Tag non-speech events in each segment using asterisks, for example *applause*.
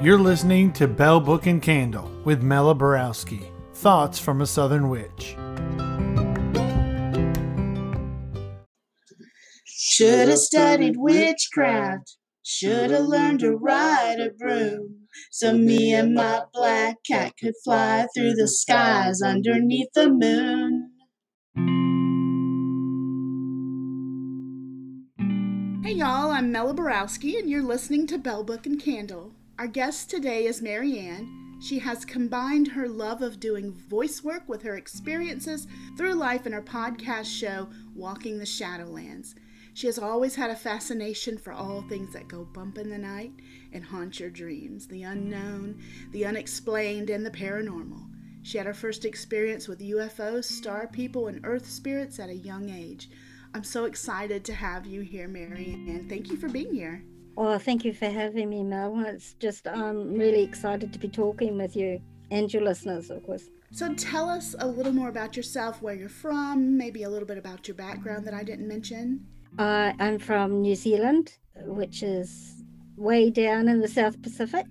You're listening to Bell Book and Candle with Mela Borowski. Thoughts from a Southern Witch. Should have studied witchcraft. Should have learned to ride a broom. So me and my black cat could fly through the skies underneath the moon. Hey y'all, I'm Mela Borowski, and you're listening to Bell Book and Candle. Our guest today is Marianne. She has combined her love of doing voice work with her experiences through life in her podcast show, Walking the Shadowlands. She has always had a fascination for all things that go bump in the night and haunt your dreams the unknown, the unexplained, and the paranormal. She had her first experience with UFOs, star people, and earth spirits at a young age. I'm so excited to have you here, Marianne. thank you for being here. Well, thank you for having me, Mel. It's just, I'm really excited to be talking with you and your listeners, of course. So, tell us a little more about yourself, where you're from, maybe a little bit about your background that I didn't mention. Uh, I'm from New Zealand, which is way down in the South Pacific.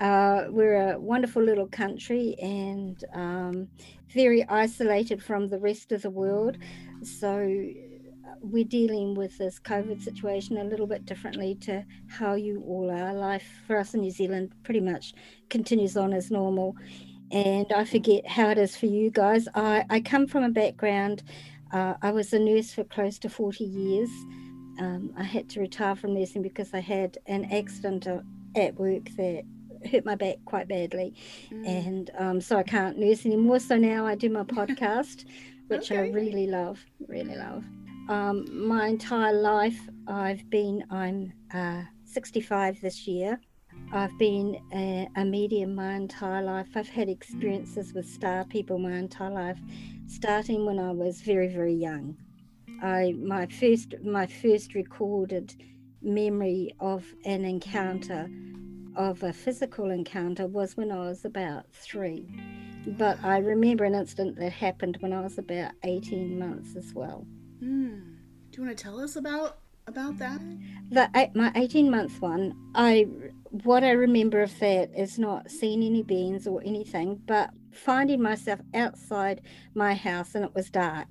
Uh, we're a wonderful little country and um, very isolated from the rest of the world. So we're dealing with this COVID situation a little bit differently to how you all are. Life for us in New Zealand pretty much continues on as normal. And I forget how it is for you guys. I, I come from a background uh, I was a nurse for close to 40 years. Um, I had to retire from nursing because I had an accident at work that hurt my back quite badly. Mm. And um, so I can't nurse anymore. So now I do my *laughs* podcast, which okay. I really love, really love. Um, my entire life, I've been, I'm uh, 65 this year. I've been a, a medium my entire life. I've had experiences with star people my entire life starting when I was very, very young. I my first my first recorded memory of an encounter of a physical encounter was when I was about three. But I remember an incident that happened when I was about 18 months as well. Hmm. Do you want to tell us about about that? The my 18 month one, I what I remember of that is not seeing any beings or anything, but finding myself outside my house and it was dark.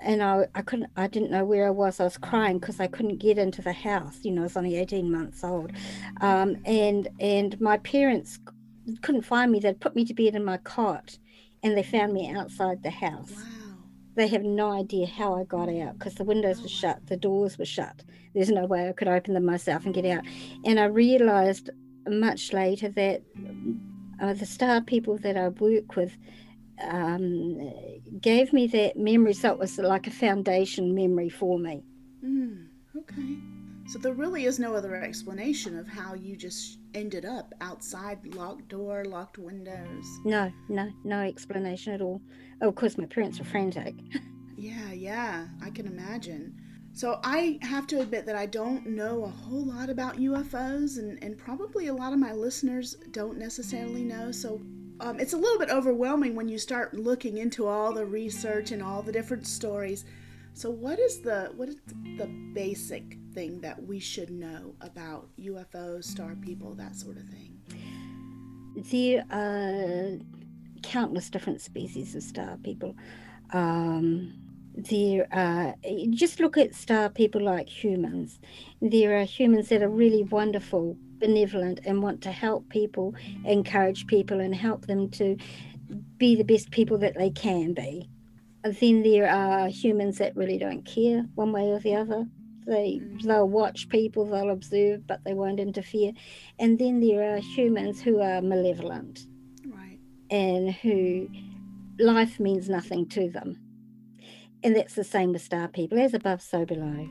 And I, I couldn't, I didn't know where I was. I was crying because I couldn't get into the house. You know, I was only 18 months old. Um, and, and my parents couldn't find me. They'd put me to bed in my cot and they found me outside the house. Wow. They have no idea how I got out because the windows were shut, the doors were shut. There's no way I could open them myself and get out. And I realized much later that uh, the star people that I work with um, gave me that memory, so it was like a foundation memory for me. Mm, okay. So there really is no other explanation of how you just ended up outside, locked door, locked windows. No, no, no explanation at all. Oh, of course, my parents were frantic. yeah, yeah, I can imagine. So I have to admit that I don't know a whole lot about UFOs, and, and probably a lot of my listeners don't necessarily know. So um, it's a little bit overwhelming when you start looking into all the research and all the different stories. So what is the what is the basic thing that we should know about UFOs, star people, that sort of thing? There are countless different species of star people. Um, there are just look at star people like humans. There are humans that are really wonderful benevolent and want to help people encourage people and help them to be the best people that they can be. And then there are humans that really don't care one way or the other. They mm. they'll watch people they'll observe but they won't interfere. And then there are humans who are malevolent and who life means nothing to them. And that's the same with star people as above so below.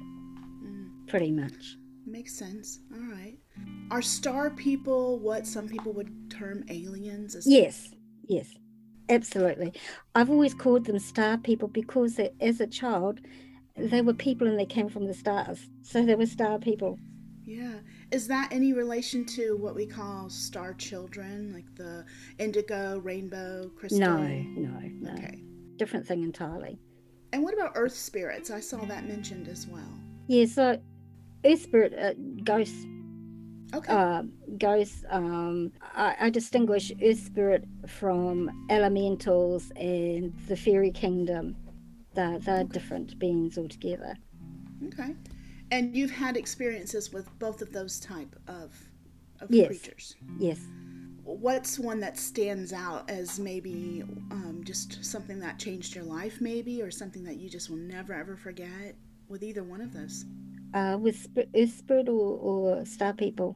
Mm. pretty much. Makes sense. All right. Are star people what some people would term aliens yes. Yes. Absolutely. I've always called them star people because as a child they were people and they came from the stars. So they were star people. Yeah is that any relation to what we call star children like the indigo rainbow crystal no no no okay different thing entirely and what about earth spirits? I saw that mentioned as well. Yeah, so earth spirit uh, ghosts Okay. uh, ghosts. Um, I, I distinguish earth spirit from elementals and the fairy kingdom. They're, they're different beings altogether. okay. And you've had experiences with both of those type of of Yes. creatures. Yes. What's one that stands out as maybe um, just something that changed your life, maybe, or something that you just will never ever forget with either one of those? Uh, with sp- spirit or, or star people.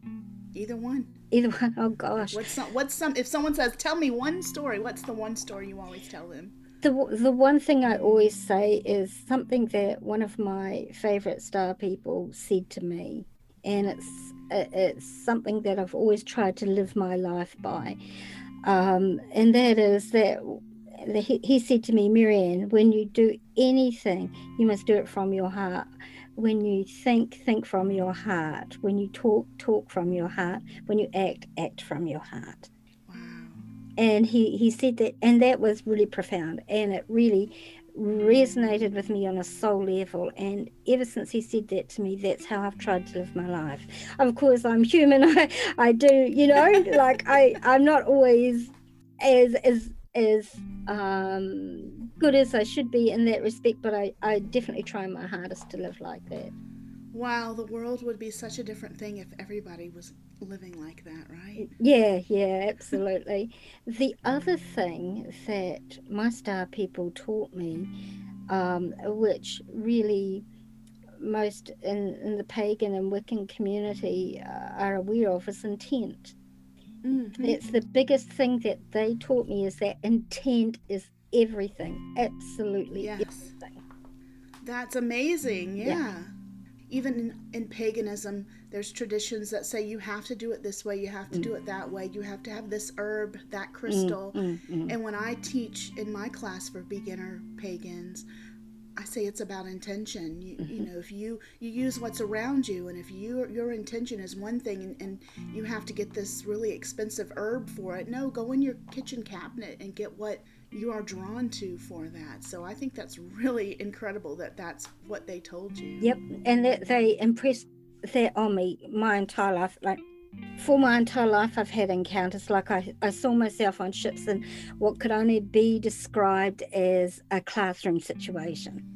Either one. Either one. *laughs* Oh gosh. What's some? What's some? If someone says, "Tell me one story," what's the one story you always tell them? The, the one thing I always say is something that one of my favorite star people said to me, and it's it's something that I've always tried to live my life by, um, and that is that he, he said to me, Marianne, when you do anything, you must do it from your heart. When you think, think from your heart. When you talk, talk from your heart. When you act, act from your heart. And he he said that and that was really profound and it really resonated with me on a soul level and ever since he said that to me that's how i've tried to live my life. Of course i'm human. *laughs* I i do you know like i i'm not always as as as um good as i should be in that respect but i i definitely try my hardest to live like that. Wow, the world would be such a different thing if everybody was living like that, right? Yeah, yeah, absolutely. The other thing that my star people taught me, um, which really most in, in the pagan and Wiccan community uh, are aware of, is intent. Mm-hmm. It's the biggest thing that they taught me is that intent is everything, absolutely Yes. everything. That's amazing. Yeah. Yeah. Even in, in paganism, there's traditions that say you have to do it this way, you have to do it that way, you have to have this herb, that crystal. Mm, mm. And when I teach in my class for beginner pagans, I say it's about intention. You, you know, if you you use what's around you, and if you your intention is one thing, and, and you have to get this really expensive herb for it, no, go in your kitchen cabinet and get what you are drawn to for that. So I think that's really incredible that that's what they told you. Yep, and that they impressed that on me my entire life. Like for my entire life, I've had encounters. Like I, I saw myself on ships in what could only be described as a classroom situation,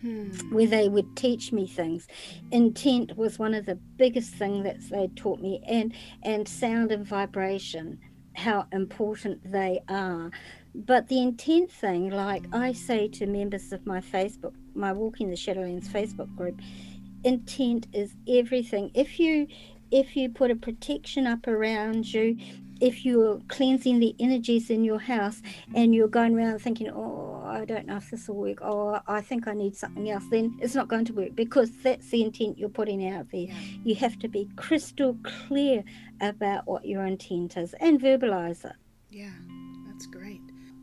Hmm. where they would teach me things. Intent was one of the biggest things that they taught me, and and sound and vibration, how important they are. But the intent thing, like I say to members of my Facebook, my Walking the Shadowlands Facebook group, intent is everything. If you if you put a protection up around you, if you're cleansing the energies in your house and you're going around thinking, oh, I don't know if this will work, oh, I think I need something else, then it's not going to work because that's the intent you're putting out there. Yeah. You have to be crystal clear about what your intent is and verbalize it. Yeah, that's great.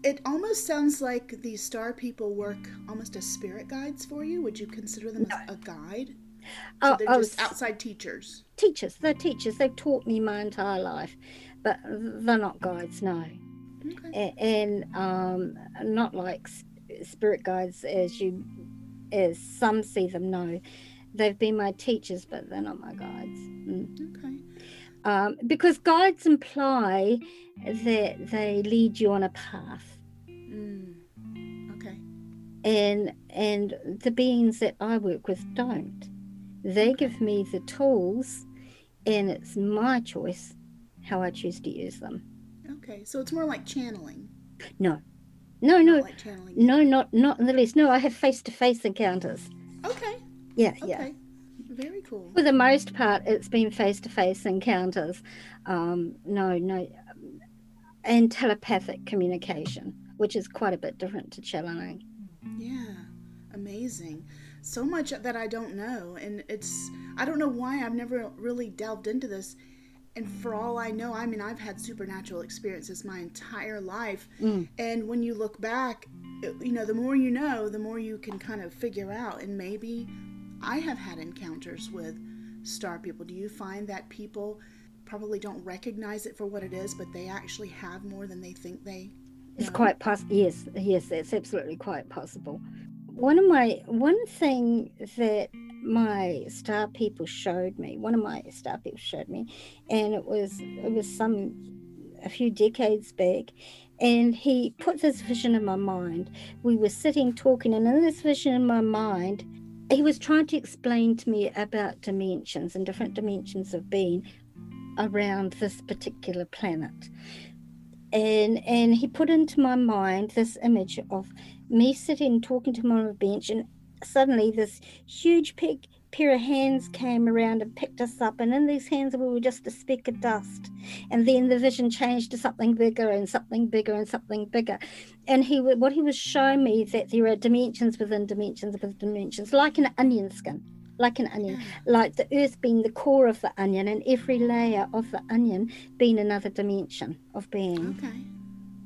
It almost sounds like these star people work almost as spirit guides for you. Would you consider them as a guide? So Oh, they're oh, just outside teachers. teachers, they're teachers, they've taught me my entire life, but they're not guides, no. Okay. And um, not like spirit guides as you as some see them no they've been my teachers but they're not my guides Mm. Okay. um, because guides imply that they lead you on a path Mm. Okay. and and the beings that i work with don't they give me the tools and it's my choice how i choose to use them Okay. So it's more like channeling. no no not no like channeling. no not not in the least no i have face-to-face encounters Okay. yeah Okay. yeah Very cool. For the most part, it's been face to face encounters. Um, no, no, um, and telepathic communication, which is quite a bit different to channeling. Yeah. Amazing. So much that I don't know. And it's, I don't know why I've never really delved into this. And for all I know, I mean, I've had supernatural experiences my entire life. Mm. And when you look back, you know, the more you know, the more you can kind of figure out. And maybe I have had encounters with star people. Do you find that people probably don't recognize it for what it is, but they actually have more than they think they? It's quite possible. Yes, yes, that's absolutely quite possible. One of my one thing that my star people showed me. One of my star people showed me, and it was it was some a few decades back, and he put this vision in my mind. We were sitting talking, and in this vision in my mind, he was trying to explain to me about dimensions and different dimensions of being around this particular planet. And and he put into my mind this image of me sitting talking to him on a bench and suddenly this huge pair of hands came around and picked us up, and in these hands we were just a speck of dust. And then the vision changed to something bigger and something bigger and something bigger. And he what he was showing me that there are dimensions within dimensions within dimensions, like an onion skin. Like an onion, mm. like the earth being the core of the onion, and every layer of the onion being another dimension of being. Okay.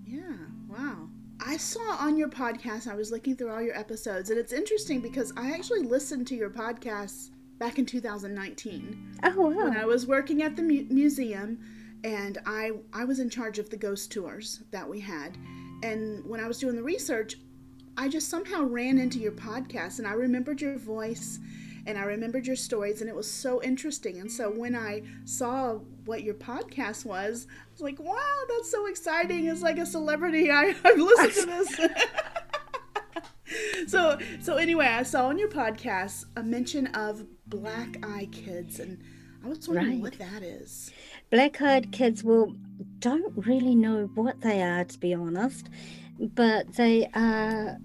Yeah. Wow. I saw on your podcast, I was looking through all your episodes, and it's interesting because I actually listened to your podcasts back in 2019 Oh when! I was working at the mu- museum, and I I was in charge of the ghost tours that we had. And when I was doing the research, I just somehow ran into your podcast, and I remembered your voice, and I remembered your stories, and it was so interesting. And so when I saw what your podcast was, I was like, "Wow, that's so exciting! It's like a celebrity. *laughs* I, I've listened to this." *laughs* so so anyway, I saw on your podcast a mention of black eye kids, and I was wondering what that is. Black-eyed kids will don't really know what they are, to be honest, but they are.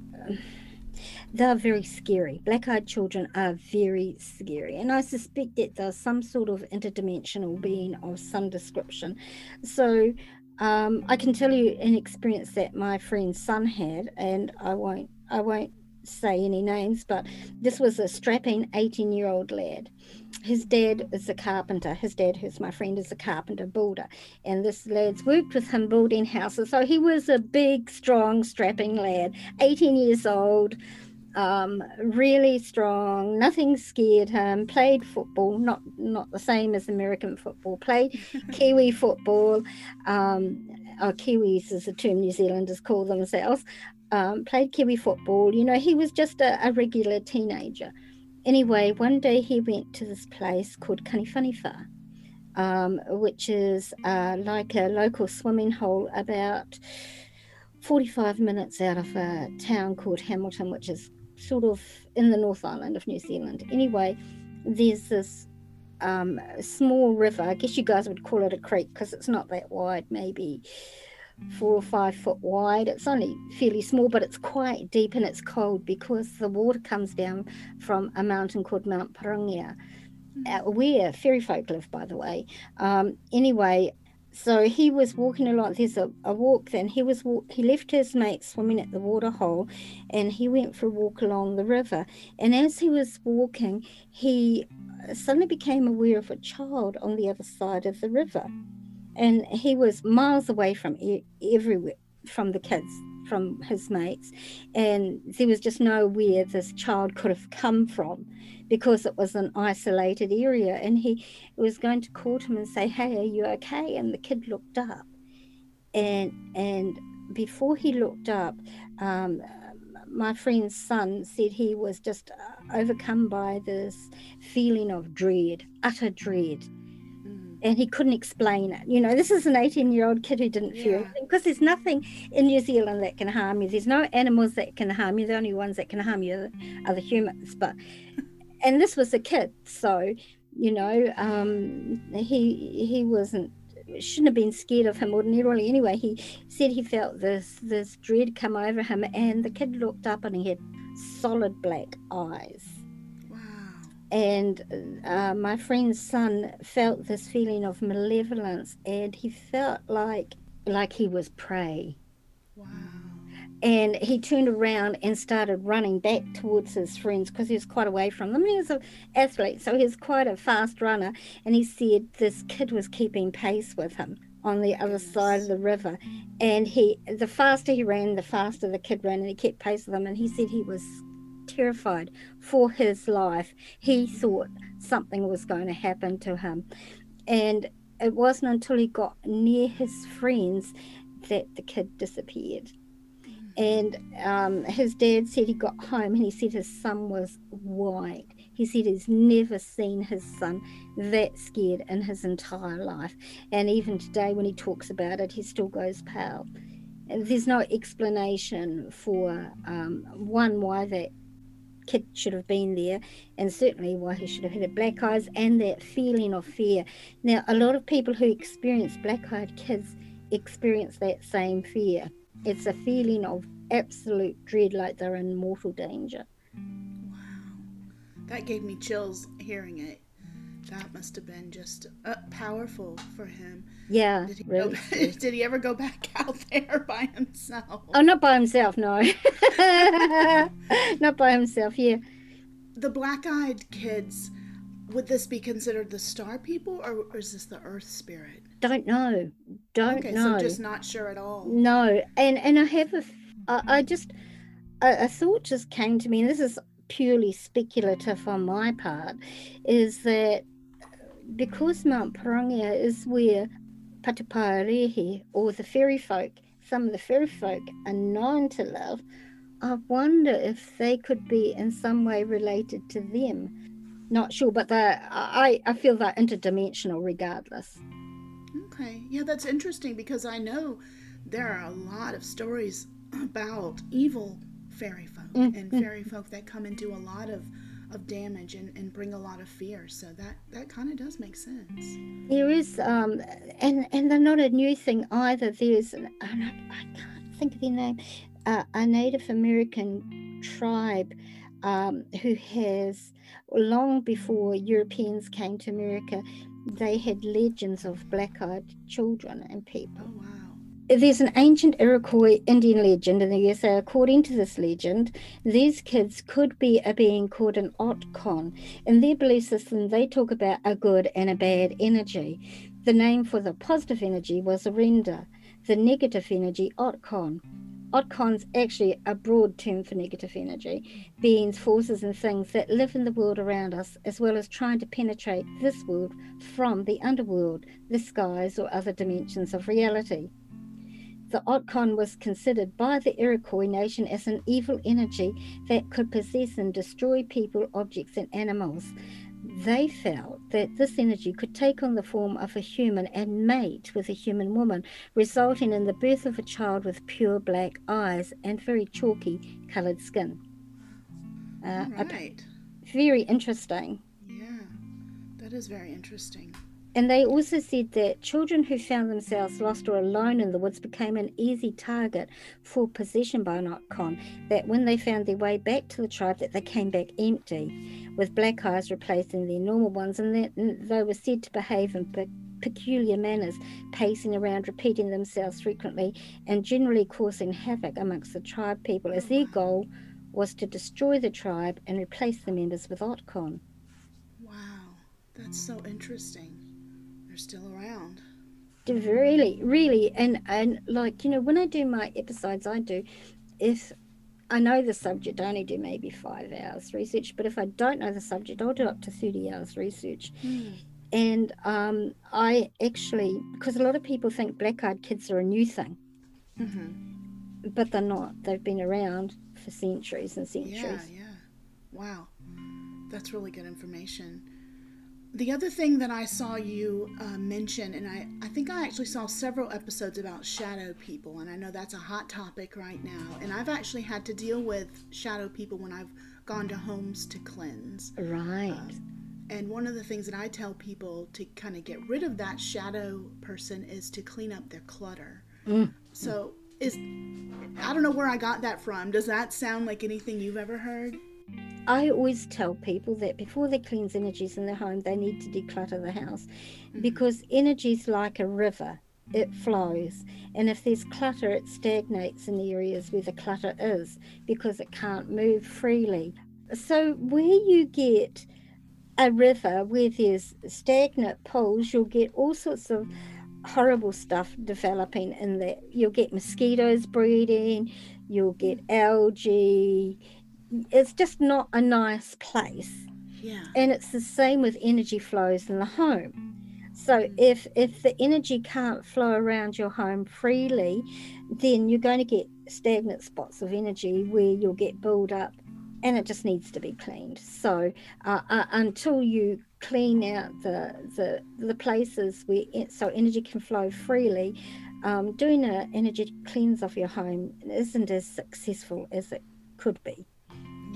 They're very scary. Black-eyed children are very scary, and I suspect that they're some sort of interdimensional being of some description. So, um, I can tell you an experience that my friend's son had, and I won't. I won't say any names, but this was a strapping 18 year old lad. His dad is a carpenter. His dad, who's my friend, is a carpenter builder. And this lad's worked with him building houses. So he was a big, strong, strapping lad, 18 years old, um, really strong. Nothing scared him. Played football, not not the same as American football. Played *laughs* Kiwi football. Um, or Kiwis is a term New Zealanders call themselves. Um, played Kiwi football. You know, he was just a, a regular teenager. Anyway, one day he went to this place called Kaniwhaniwha, um, which is uh, like a local swimming hole about 45 minutes out of a town called Hamilton, which is sort of in the North Island of New Zealand. Anyway, there's this um, small river. I guess you guys would call it a creek because it's not that wide, maybe four or five foot wide. It's only fairly small, but it's quite deep and it's cold because the water comes down from a mountain called Mount Pirongia, uh, where fairy folk live, by the way. Um, anyway, so he was walking along. There's a, a walk. Then he was he left his mate swimming at the water hole, and he went for a walk along the river. And as he was walking, he suddenly became aware of a child on the other side of the river and he was miles away from everywhere from the kids from his mates. And there was just nowhere this child could have come from because it was an isolated area. And he was going to call him and say hey are you okay? And the kid looked up. And and before he looked up um, my friend's son said he was just uh, overcome by this feeling of dread utter dread. And he couldn't explain it. You know, this is an 18 year old kid who didn't Yeah. anything because there's nothing in New Zealand that can harm you. There's no animals that can harm you. The only ones that can harm you are- the humans. But, and this was a kid. So, you know, um, he, he wasn't, shouldn't have been scared of him ordinarily. Anyway, he said he felt this, this dread come over him and the kid looked up and he had solid black eyes. And uh, my friend's son felt this feeling of malevolence and he felt like like he was prey. Wow. and he turned around and started running back towards his friends because he was quite away from them. He was an athlete so he was quite a fast runner. And he said this kid was keeping pace with him on the other side of the river. And he the faster he ran the faster the kid ran and he kept pace with him. And he said he was terrified for his life he thought something was going to happen to him and it wasn't until he got near his friends that the kid disappeared and um, his dad said he got home and he said his son was white He said he's never seen his son that scared in his entire life. And even today, when he talks about it, he still goes pale. And there's no explanation for um, one, why that kid should have been there, and certainly why he should have had black eyes and that feeling of fear. Now, a lot of people who experience black eyed kids experience that same fear. It's a feeling of absolute dread, like they're in mortal danger. Wow. That gave me chills hearing it. That must have been just uh, powerful for him. Yeah, Did he, really. go, *laughs* did he ever go back *laughs* out there by himself? Oh, not by himself, no. *laughs* not by himself, yeah. The black-eyed kids. Would this be considered the star people, or, or is this the Earth spirit? Don't know. Don't okay, know. so just not sure at all. No, and and I have a, I, I just, a, a thought just came to me, and this is purely speculative on my part, is that because Mount Pirongia is where Patupaiarehe, or the fairy folk, some of the fairy folk are known to live, I wonder if they could be in some way related to them. Not sure, but I, I feel they're interdimensional regardless. Okay, yeah, that's interesting because I know there are a lot of stories about evil fairy folk Mm, and mm. fairy folk that come and do a lot of, of damage and, and bring a lot of fear. So that, that kind of does make sense. There is, um, and and they're not a new thing either. There's, an, I, can't think of their name, uh, a Native American tribe um, who has, long before Europeans came to America, they had legends of black-eyed children and people. Oh, wow. There's an ancient Iroquois Indian legend in the USA. According to this legend, these kids could be a being called an Otkon. In their belief system, they talk about a good and a bad energy. The name for the positive energy was Orenda, the negative energy, Otkon. Otkon's actually a broad term for negative energy, beings, forces, and things that live in the world around us, as well as trying to penetrate this world from the underworld, the skies, or other dimensions of reality. The Otkon was considered by the Iroquois nation as an evil energy that could possess and destroy people, objects, and animals. They felt that this energy could take on the form of a human and mate with a human woman, resulting in the birth of a child with pure black eyes and very chalky coloured skin. Uh, right. very interesting. Yeah, that is very interesting. And they also said that children who found themselves lost or alone in the woods became an easy target for possession by an Otkon. That when they found their way back to the tribe, that they came back empty, with black eyes replacing their normal ones, and that they were said to behave in pe- peculiar manners, pacing around, repeating themselves frequently, and generally causing havoc amongst the tribe people, as their goal was to destroy the tribe and replace the members with Otkon. Wow, that's so interesting. They're still around. really really and and like you know when i do my episodes i do if i know the subject i only do maybe five hours research but if i don't know the subject i'll do up to 30 hours research and um, i actually because a lot of people think black-eyed kids are a new thing Mm-hmm. but they're not they've been around for centuries and centuries. Yeah, yeah. Wow, that's really good information. The other thing that I saw you uh, mention, and I, I think I actually saw several episodes about shadow people, and I know that's a hot topic right now. And I've actually had to deal with shadow people when I've gone to homes to cleanse. right And one of the things that I tell people to kind of get rid of that shadow person is to clean up their clutter. Mm. So is I don't know where I got that from. Does that sound like anything you've ever heard? I always tell people that before they cleanse energies in their home, they need to declutter the house mm-hmm. because energy's like a river. It flows, and if there's clutter, it stagnates in the areas where the clutter is because it can't move freely. So, where you get a river where there's stagnant pools, you'll get all sorts of horrible stuff developing in that. You'll get mosquitoes breeding, you'll get algae. It's just not a nice place. Yeah. And it's the same with energy flows in the home. So if if the energy can't flow around your home freely, then you're going to get stagnant spots of energy where you'll get build up and it just needs to be cleaned. So uh, uh, until you clean out the the, the places where it, so energy can flow freely, um, doing an energy cleanse of your home isn't as successful as it could be.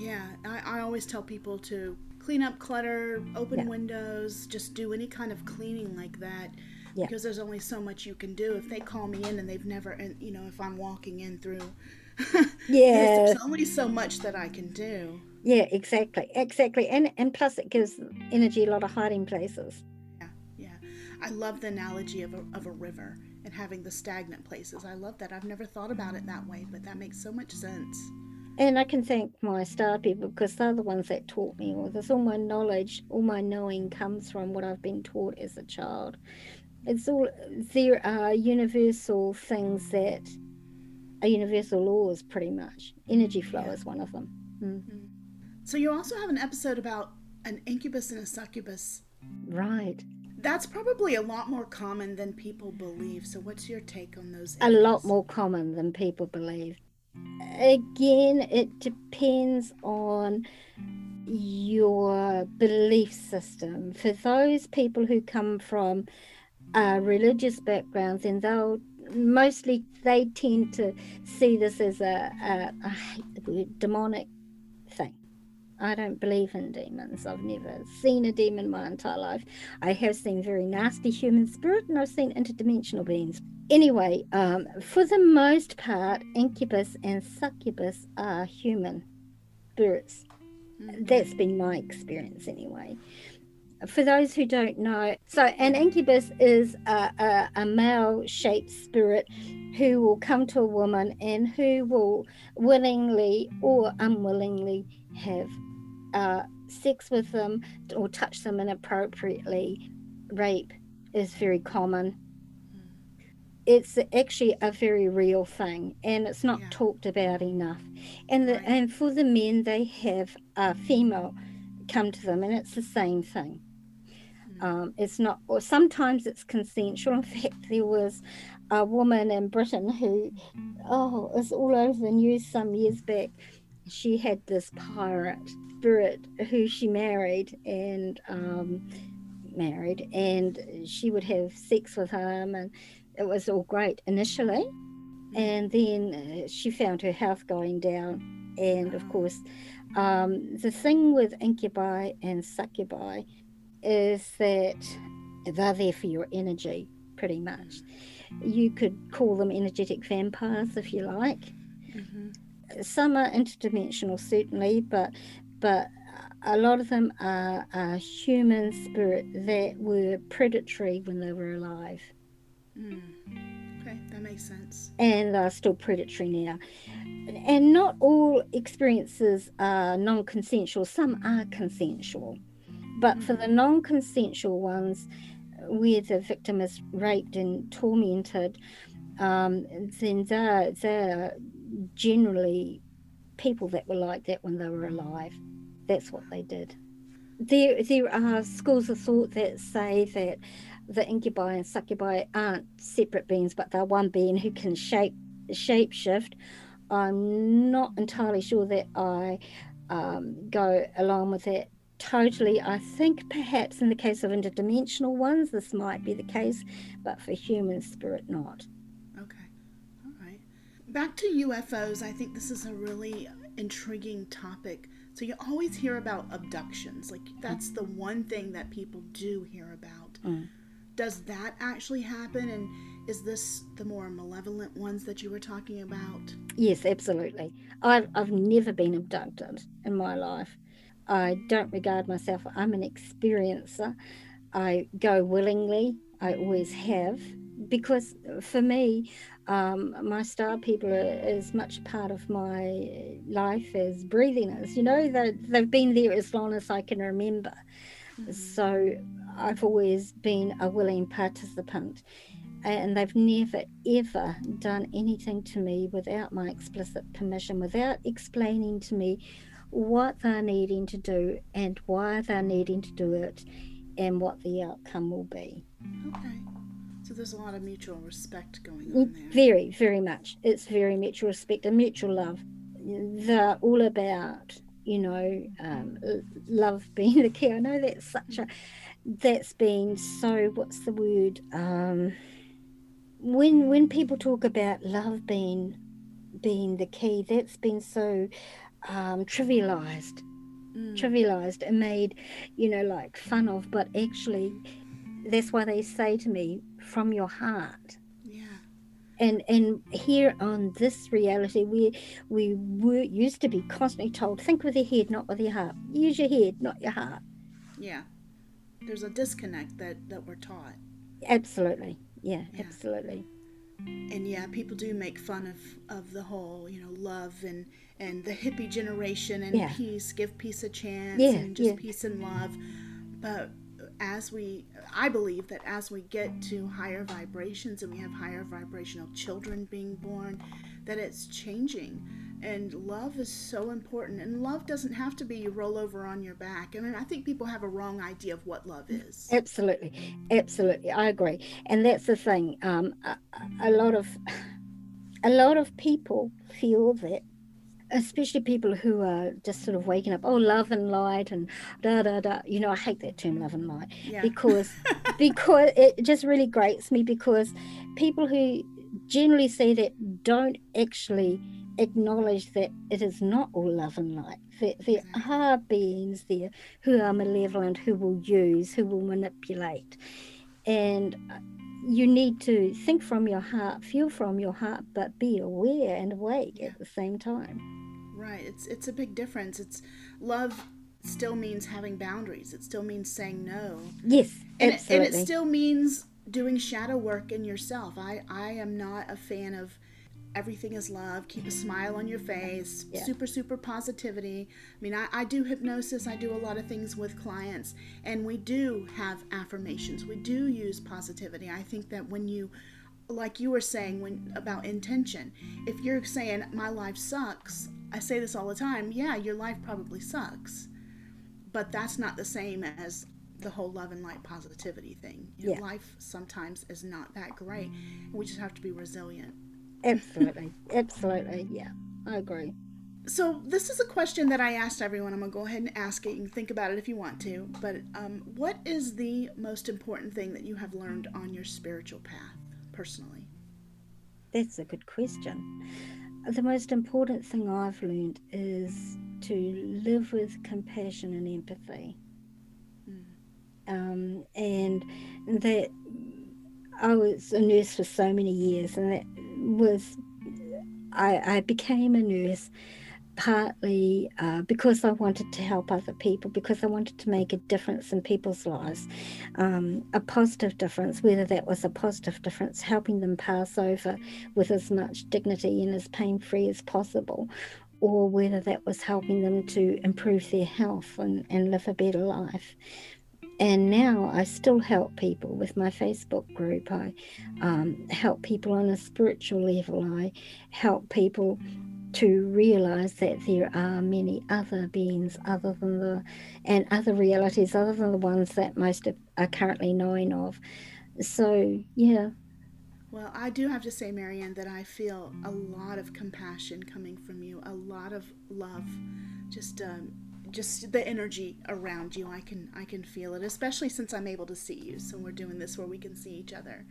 Yeah, I, I always tell people to clean up clutter, open Yeah. windows, just do any kind of cleaning like that. Yeah. Because there's only so much you can do. If they call me in and they've never, and you know, if I'm walking in through, Yeah. *laughs* there's only so much that I can do. Yeah, exactly, exactly, and and plus it gives energy a lot of hiding places. Yeah, yeah, I love the analogy of a, of a river and having the stagnant places. I love that. I've never thought about it that way, but that makes so much sense. And I can thank my star people because they're the ones that taught me all this. All my knowledge, all my knowing comes from what I've been taught as a child. It's all there are universal things that are universal laws, pretty much. Energy flow Yeah. is one of them. Mm. So you also have an episode about an incubus and a succubus. Right. That's probably a lot more common than people believe. So what's your take on those? A lot more common than people believe. Again, it depends on your belief system. For those people who come from uh, religious backgrounds, and they'll mostly they tend to see this as a, demonic. I don't believe in demons. I've never seen a demon my entire life. I have seen very nasty human spirit, and I've seen interdimensional beings. Anyway, um, for the most part, incubus and succubus are human spirits. That's been my experience anyway. For those who don't know, so an incubus is a, a, a male shaped spirit who will come to a woman and who will willingly or unwillingly have uh, sex with them or touch them inappropriately. Rape is very common. It's actually a very real thing, and it's not Yeah. talked about enough. And the, Right. and for the men, they have a female come to them, and it's the same thing. Um, it's not, or sometimes it's consensual. In *laughs* fact, there was a woman in Britain who, oh, it was all over the news some years back. She had this pirate spirit who she married and um, married, and she would have sex with him, and it was all great initially. And then uh, she found her health going down, and of course, um, the thing with incubi and succubi is that they're there for your energy, pretty much. You could call them energetic vampires if you like. Mhm. Some are interdimensional, certainly, but but a lot of them are, are human spirit that were predatory when they were alive, Mm. Okay, that makes sense. and are still predatory now. And not all experiences are non-consensual. Some are consensual. But for the non consensual ones, where the victim is raped and tormented, um, then they're, they're generally people that were like that when they were alive. That's what they did. There, there are schools of thought that say that the incubi and succubi aren't separate beings, but they're one being who can shape shape shift. I'm not entirely sure that I um, go along with that totally. I think perhaps in the case of interdimensional ones, this might be the case, but for human spirit, not. Okay. All right. Back to UFOs, I think this is a really intriguing topic. So you always hear about abductions. Like that's the one thing that people do hear about. Mm. Does that actually happen and is this the more malevolent ones that you were talking about? Yes, absolutely. I've, I've never been abducted in my life. I don't regard myself, I'm an experiencer. I go willingly, I always have, because for me, um, my star people are as much part of my life as breathing is. You know, they, they've been there as long as I can remember. So I've always been a willing participant. And they've never ever done anything to me without my explicit permission, without explaining to me what they're needing to do and why they're needing to do it and what the outcome will be. Okay. So there's a lot of mutual respect going Mm, on there. Very, very much. It's very mutual respect and mutual love. They're all about you know, um, love being the key. I know that's such a, that's been so, what's the word? Um, when when people talk about love being being the key, that's been so um, trivialized, mm. trivialized and made, you know, like fun of. But actually, that's why they say to me, from your heart Yeah. and and here on this reality we we were used to be constantly told think with your head not with your heart use your head not your heart yeah there's a disconnect that that we're taught absolutely yeah, yeah. absolutely and yeah people do make fun of of the whole you know love and and the hippie generation and yeah. peace give peace a chance yeah, and just yeah. peace and love but as we i believe that as we get to higher vibrations and we have higher vibrational children being born that it's changing. And love is so important. And love doesn't have to be you roll over on your back. I mean i think people have a wrong idea of what love is. Absolutely. Absolutely. I agree. And that's the thing. Um, a, a lot of a lot of people feel that especially people who are just sort of waking up, oh, love and light and da da da. You know, I hate that term, love and light, yeah. because *laughs* because it just really grates me because people who generally say that don't actually acknowledge that it is not all love and light. That there are beings there who are malevolent, who will use, who will manipulate, and uh, you need to think from your heart, feel from your heart, but be aware and awake yeah. at the same time. Right. It's it's a big difference. It's love still means having boundaries. It still means saying no. Yes, and absolutely. It, and it still means doing shadow work in yourself. I I am not a fan of everything is love keep a smile on your face yeah. super super positivity i mean I, I do hypnosis i do a lot of things with clients and we do have affirmations we do use positivity i think that when you like you were saying when about intention if you're saying my life sucks I say this all the time yeah, your life probably sucks, but that's not the same as the whole love and light positivity thing. You know, yeah. Life sometimes is not that great. We just have to be resilient. Absolutely. Absolutely. Yeah, I agree. So, this is a question that I asked everyone. I'm going to go ahead and ask it. You can think about it if you want to. But, um, what is the most important thing that you have learned on your spiritual path personally? That's a good question the most important thing I've learned is to live with compassion and empathy. Mm. Um, and that I was a nurse for so many years, and that was I, I became a nurse partly uh, because I wanted to help other people, because I wanted to make a difference in people's lives, um, a positive difference, whether that was a positive difference, helping them pass over with as much dignity and as pain free as possible, or whether that was helping them to improve their health and, and live a better life. And now I still help people with my Facebook group. I um, help people on a spiritual level. I help people to realize that there are many other beings other than the and other realities other than the ones that most are currently knowing of. So yeah. Well i do have to say marianne that i feel a lot of compassion coming from you a lot of love just um, just the energy around you. I can i can feel it especially since i'm able to see you. So we're doing this where we can see each other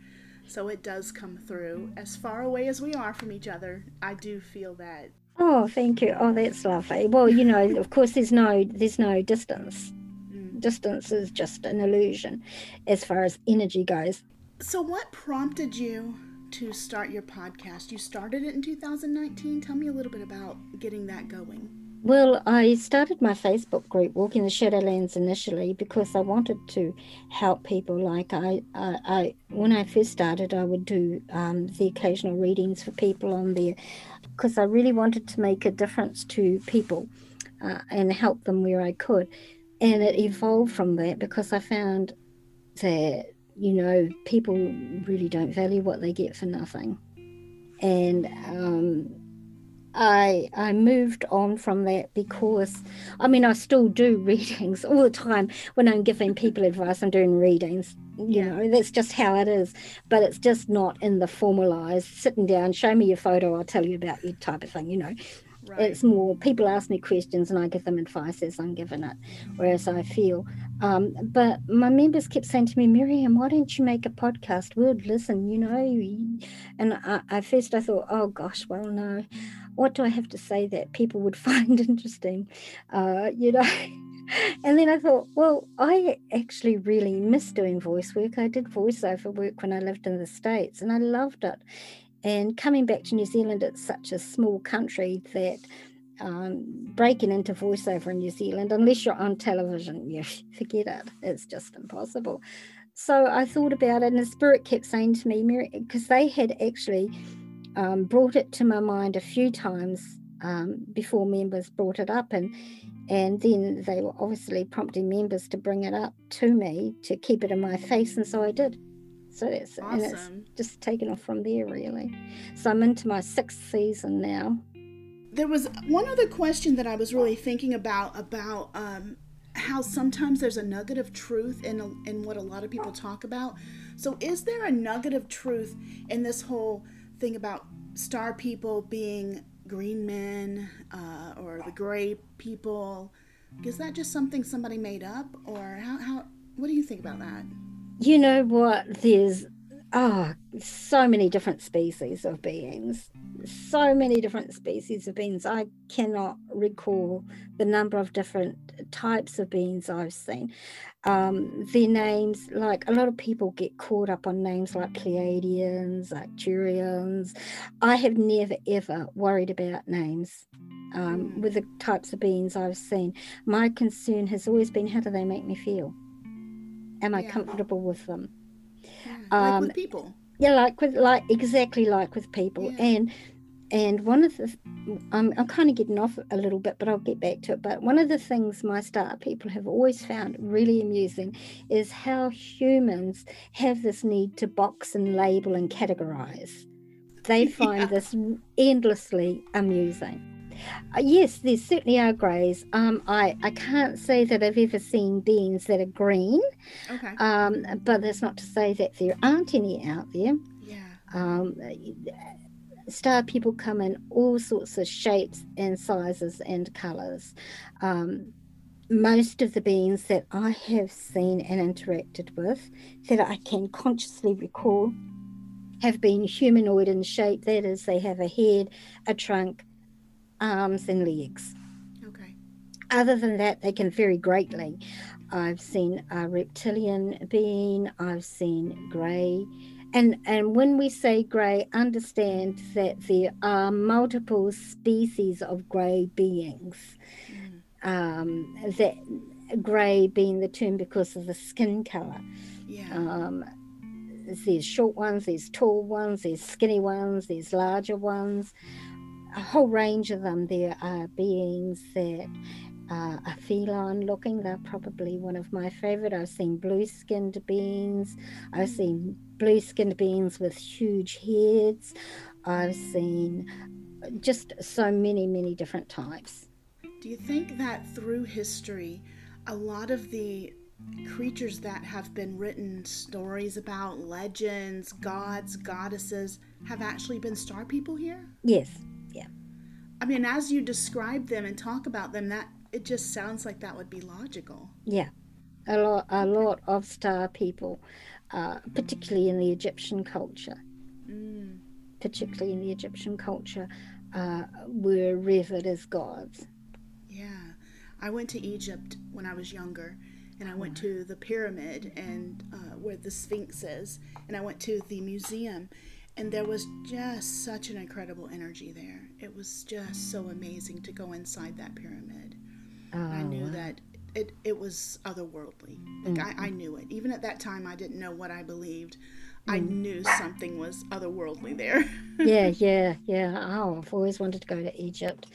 so it does come through. As far away as we are from each other, I do feel that. Oh, thank you. Oh, that's lovely. Well, you know, of *laughs* course, there's no there's no distance. Mm. Distance is just an illusion, as far as energy goes. So, what prompted you to start your podcast? You started it in 2019. Tell me a little bit about getting that going. Well, I started my Facebook group, Walking the Shadowlands, initially because I wanted to help people. Like I, I, I when I first started, I would do um, the occasional readings for people on there because I really wanted to make a difference to people uh, and help them where I could. And it evolved from that because I found that you know people really don't value what they get for nothing, and um, I I moved on from that because I mean I still do *laughs* readings all the time when I'm giving people advice I'm doing readings you yeah. know that's just how it is but it's just not in the formalized sitting down show me your photo I'll tell you about you type of thing you know Right. It's more people ask me questions and I give them advice as I'm given it, whereas I feel. Um, but my members kept saying to me, Miriam, why don't you make a podcast? We'd listen, you know. And I, at first I thought, oh gosh, well, no. What do I have to say that people would *laughs* find interesting? Uh, you know. *laughs* and then I thought, well, I actually really miss doing voice work. I did voiceover work when I lived in the States and I loved it. And coming back to New Zealand, it's such a small country that um, breaking into voiceover in New Zealand, unless you're on television, *laughs* you forget it. It's just impossible. So I thought about it, and the spirit kept saying to me, because they had actually um, brought it to my mind a few times um, before members brought it up, and and then they were obviously prompting members to bring it up to me to keep it in my face, and so I did. So that's awesome. and it's just taken off from there really. So I'm into my sixth season now. There was one other question that I was really thinking about about um, how sometimes there's a nugget of truth in a, in what a lot of people talk about. So is there a nugget of truth in this whole thing about star people being green men uh, or the gray people? Is that just something somebody made up, or how, how? What do you think about that? You know what? There's oh, so many different species of beings. So many different species of beings. I cannot recall the number of different types of beings i've seen. Um, their names like a lot of people get caught up on names like pleiadians arcturians i have never ever worried about names um, with the types of beings i've seen. My concern has always been how do they make me feel? Am I yeah. comfortable with them? Yeah. Like um, with people. Yeah, like with like exactly like with people, yeah. and and one of the I'm, I'm kind of getting off a little bit, but I'll get back to it. But one of the things my star people have always found really amusing is how humans have this need to box and label and categorize. They *laughs* find this endlessly amusing. Uh, yes, there certainly are greys. Um, I, I can't say that I've ever seen beans that are green. Okay. Um, but that's not to say that there aren't any out there. Yeah. Um, star people come in all sorts of shapes and sizes and colors. Um, most of the beings that I have seen and interacted with that I can consciously recall have been humanoid in shape. That is, they have a head, a trunk, arms and legs. Okay. Other than that, they can vary greatly. I've seen a reptilian being, I've seen grey. And, and when we say grey, understand that there are multiple species of grey beings. Mm. Um, that grey being the term because of the skin colour. Yeah. Um, there's short ones, there's tall ones, there's skinny ones, there's larger ones a whole range of them. There are beings that uh, are feline looking. They're probably one of my favorite. I've seen blue skinned beings. I've seen blue skinned beings with huge heads. I've seen just so many, many different types. Do you think that through history, a lot of the creatures that have been written stories about, legends, gods, goddesses, have actually been star people here? Yes, I mean, as you describe them and talk about them, that it just sounds like that would be logical. Yeah, a lot, a lot of star people, uh, particularly in the Egyptian culture, mm. particularly in the Egyptian culture, uh, were revered as gods. Yeah, I went to Egypt when I was younger, and I went to the pyramid and uh, where the Sphinx is, and I went to the museum, and there was just such an incredible energy there. It was just so amazing to go inside that pyramid. Oh, I knew that it, it was otherworldly. Like mm-hmm. I, I knew it. Even at that time, I didn't know what I believed. Mm. I knew something was otherworldly there. *laughs* yeah, yeah, yeah. Oh, I've always wanted to go to Egypt.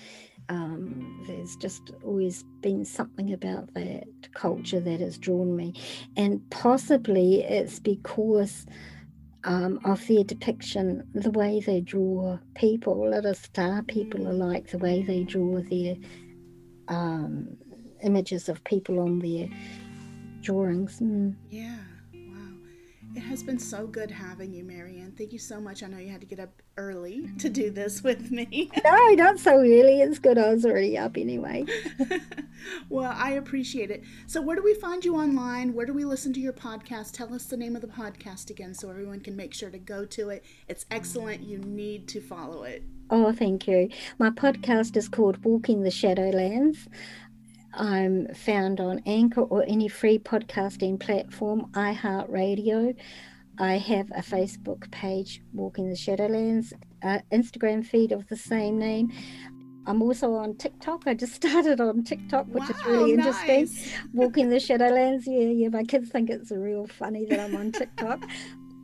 Um, there's just always been something about that culture that has drawn me. And possibly it's because um, of their depiction, the way they draw people. Lot star people are like the way they draw their um, images of people on their drawings. Mm. Yeah, wow. has been so good having you, Marianne. Thank you so much. I know you had to get up early to do this *laughs* with me. no, not so early. It's good. I was already up anyway. *laughs* well, I appreciate it. So, where do we find you online? Where do we listen to your podcast? Tell us the name of the podcast again so everyone can make sure to go to it. It's excellent. You need to follow it. Oh, thank you. My podcast is called Walking the Shadowlands. I'm found on Anchor or any free podcasting platform, iHeartRadio. I have a Facebook page, Walking the Shadowlands, uh, Instagram feed of the same name. I'm also on TikTok. I just *laughs* started on TikTok, which wow, is really interesting. Nice. Walking the *laughs* Shadowlands. Yeah, yeah. My kids think it's real funny that I'm on TikTok.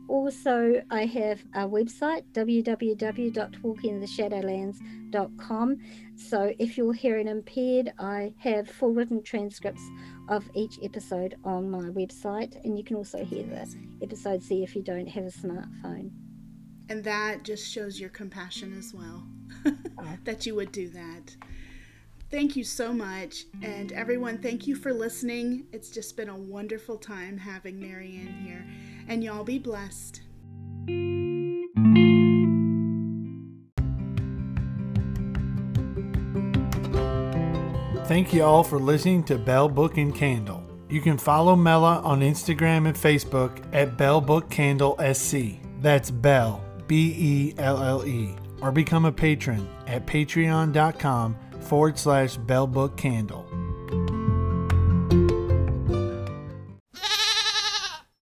Also, I have a website, www.walkingtheshadowlands.com. So if you're hearing impaired, I have full written transcripts of each episode on my website, and you can also hear the episodes there if you don't have a smartphone. And that just shows your compassion as well, oh. *laughs* that you would do that. Thank you so much. And everyone, thank you for listening. It's just been a wonderful time having Marianne here. And y'all be blessed. Thank you all for listening to Belle Book and Candle. You can follow Mela on Instagram and Facebook at Belle Book Candle SC. That's Belle, B E L L E. Or become a patron at patreon.com forward slash Belle Book Candle.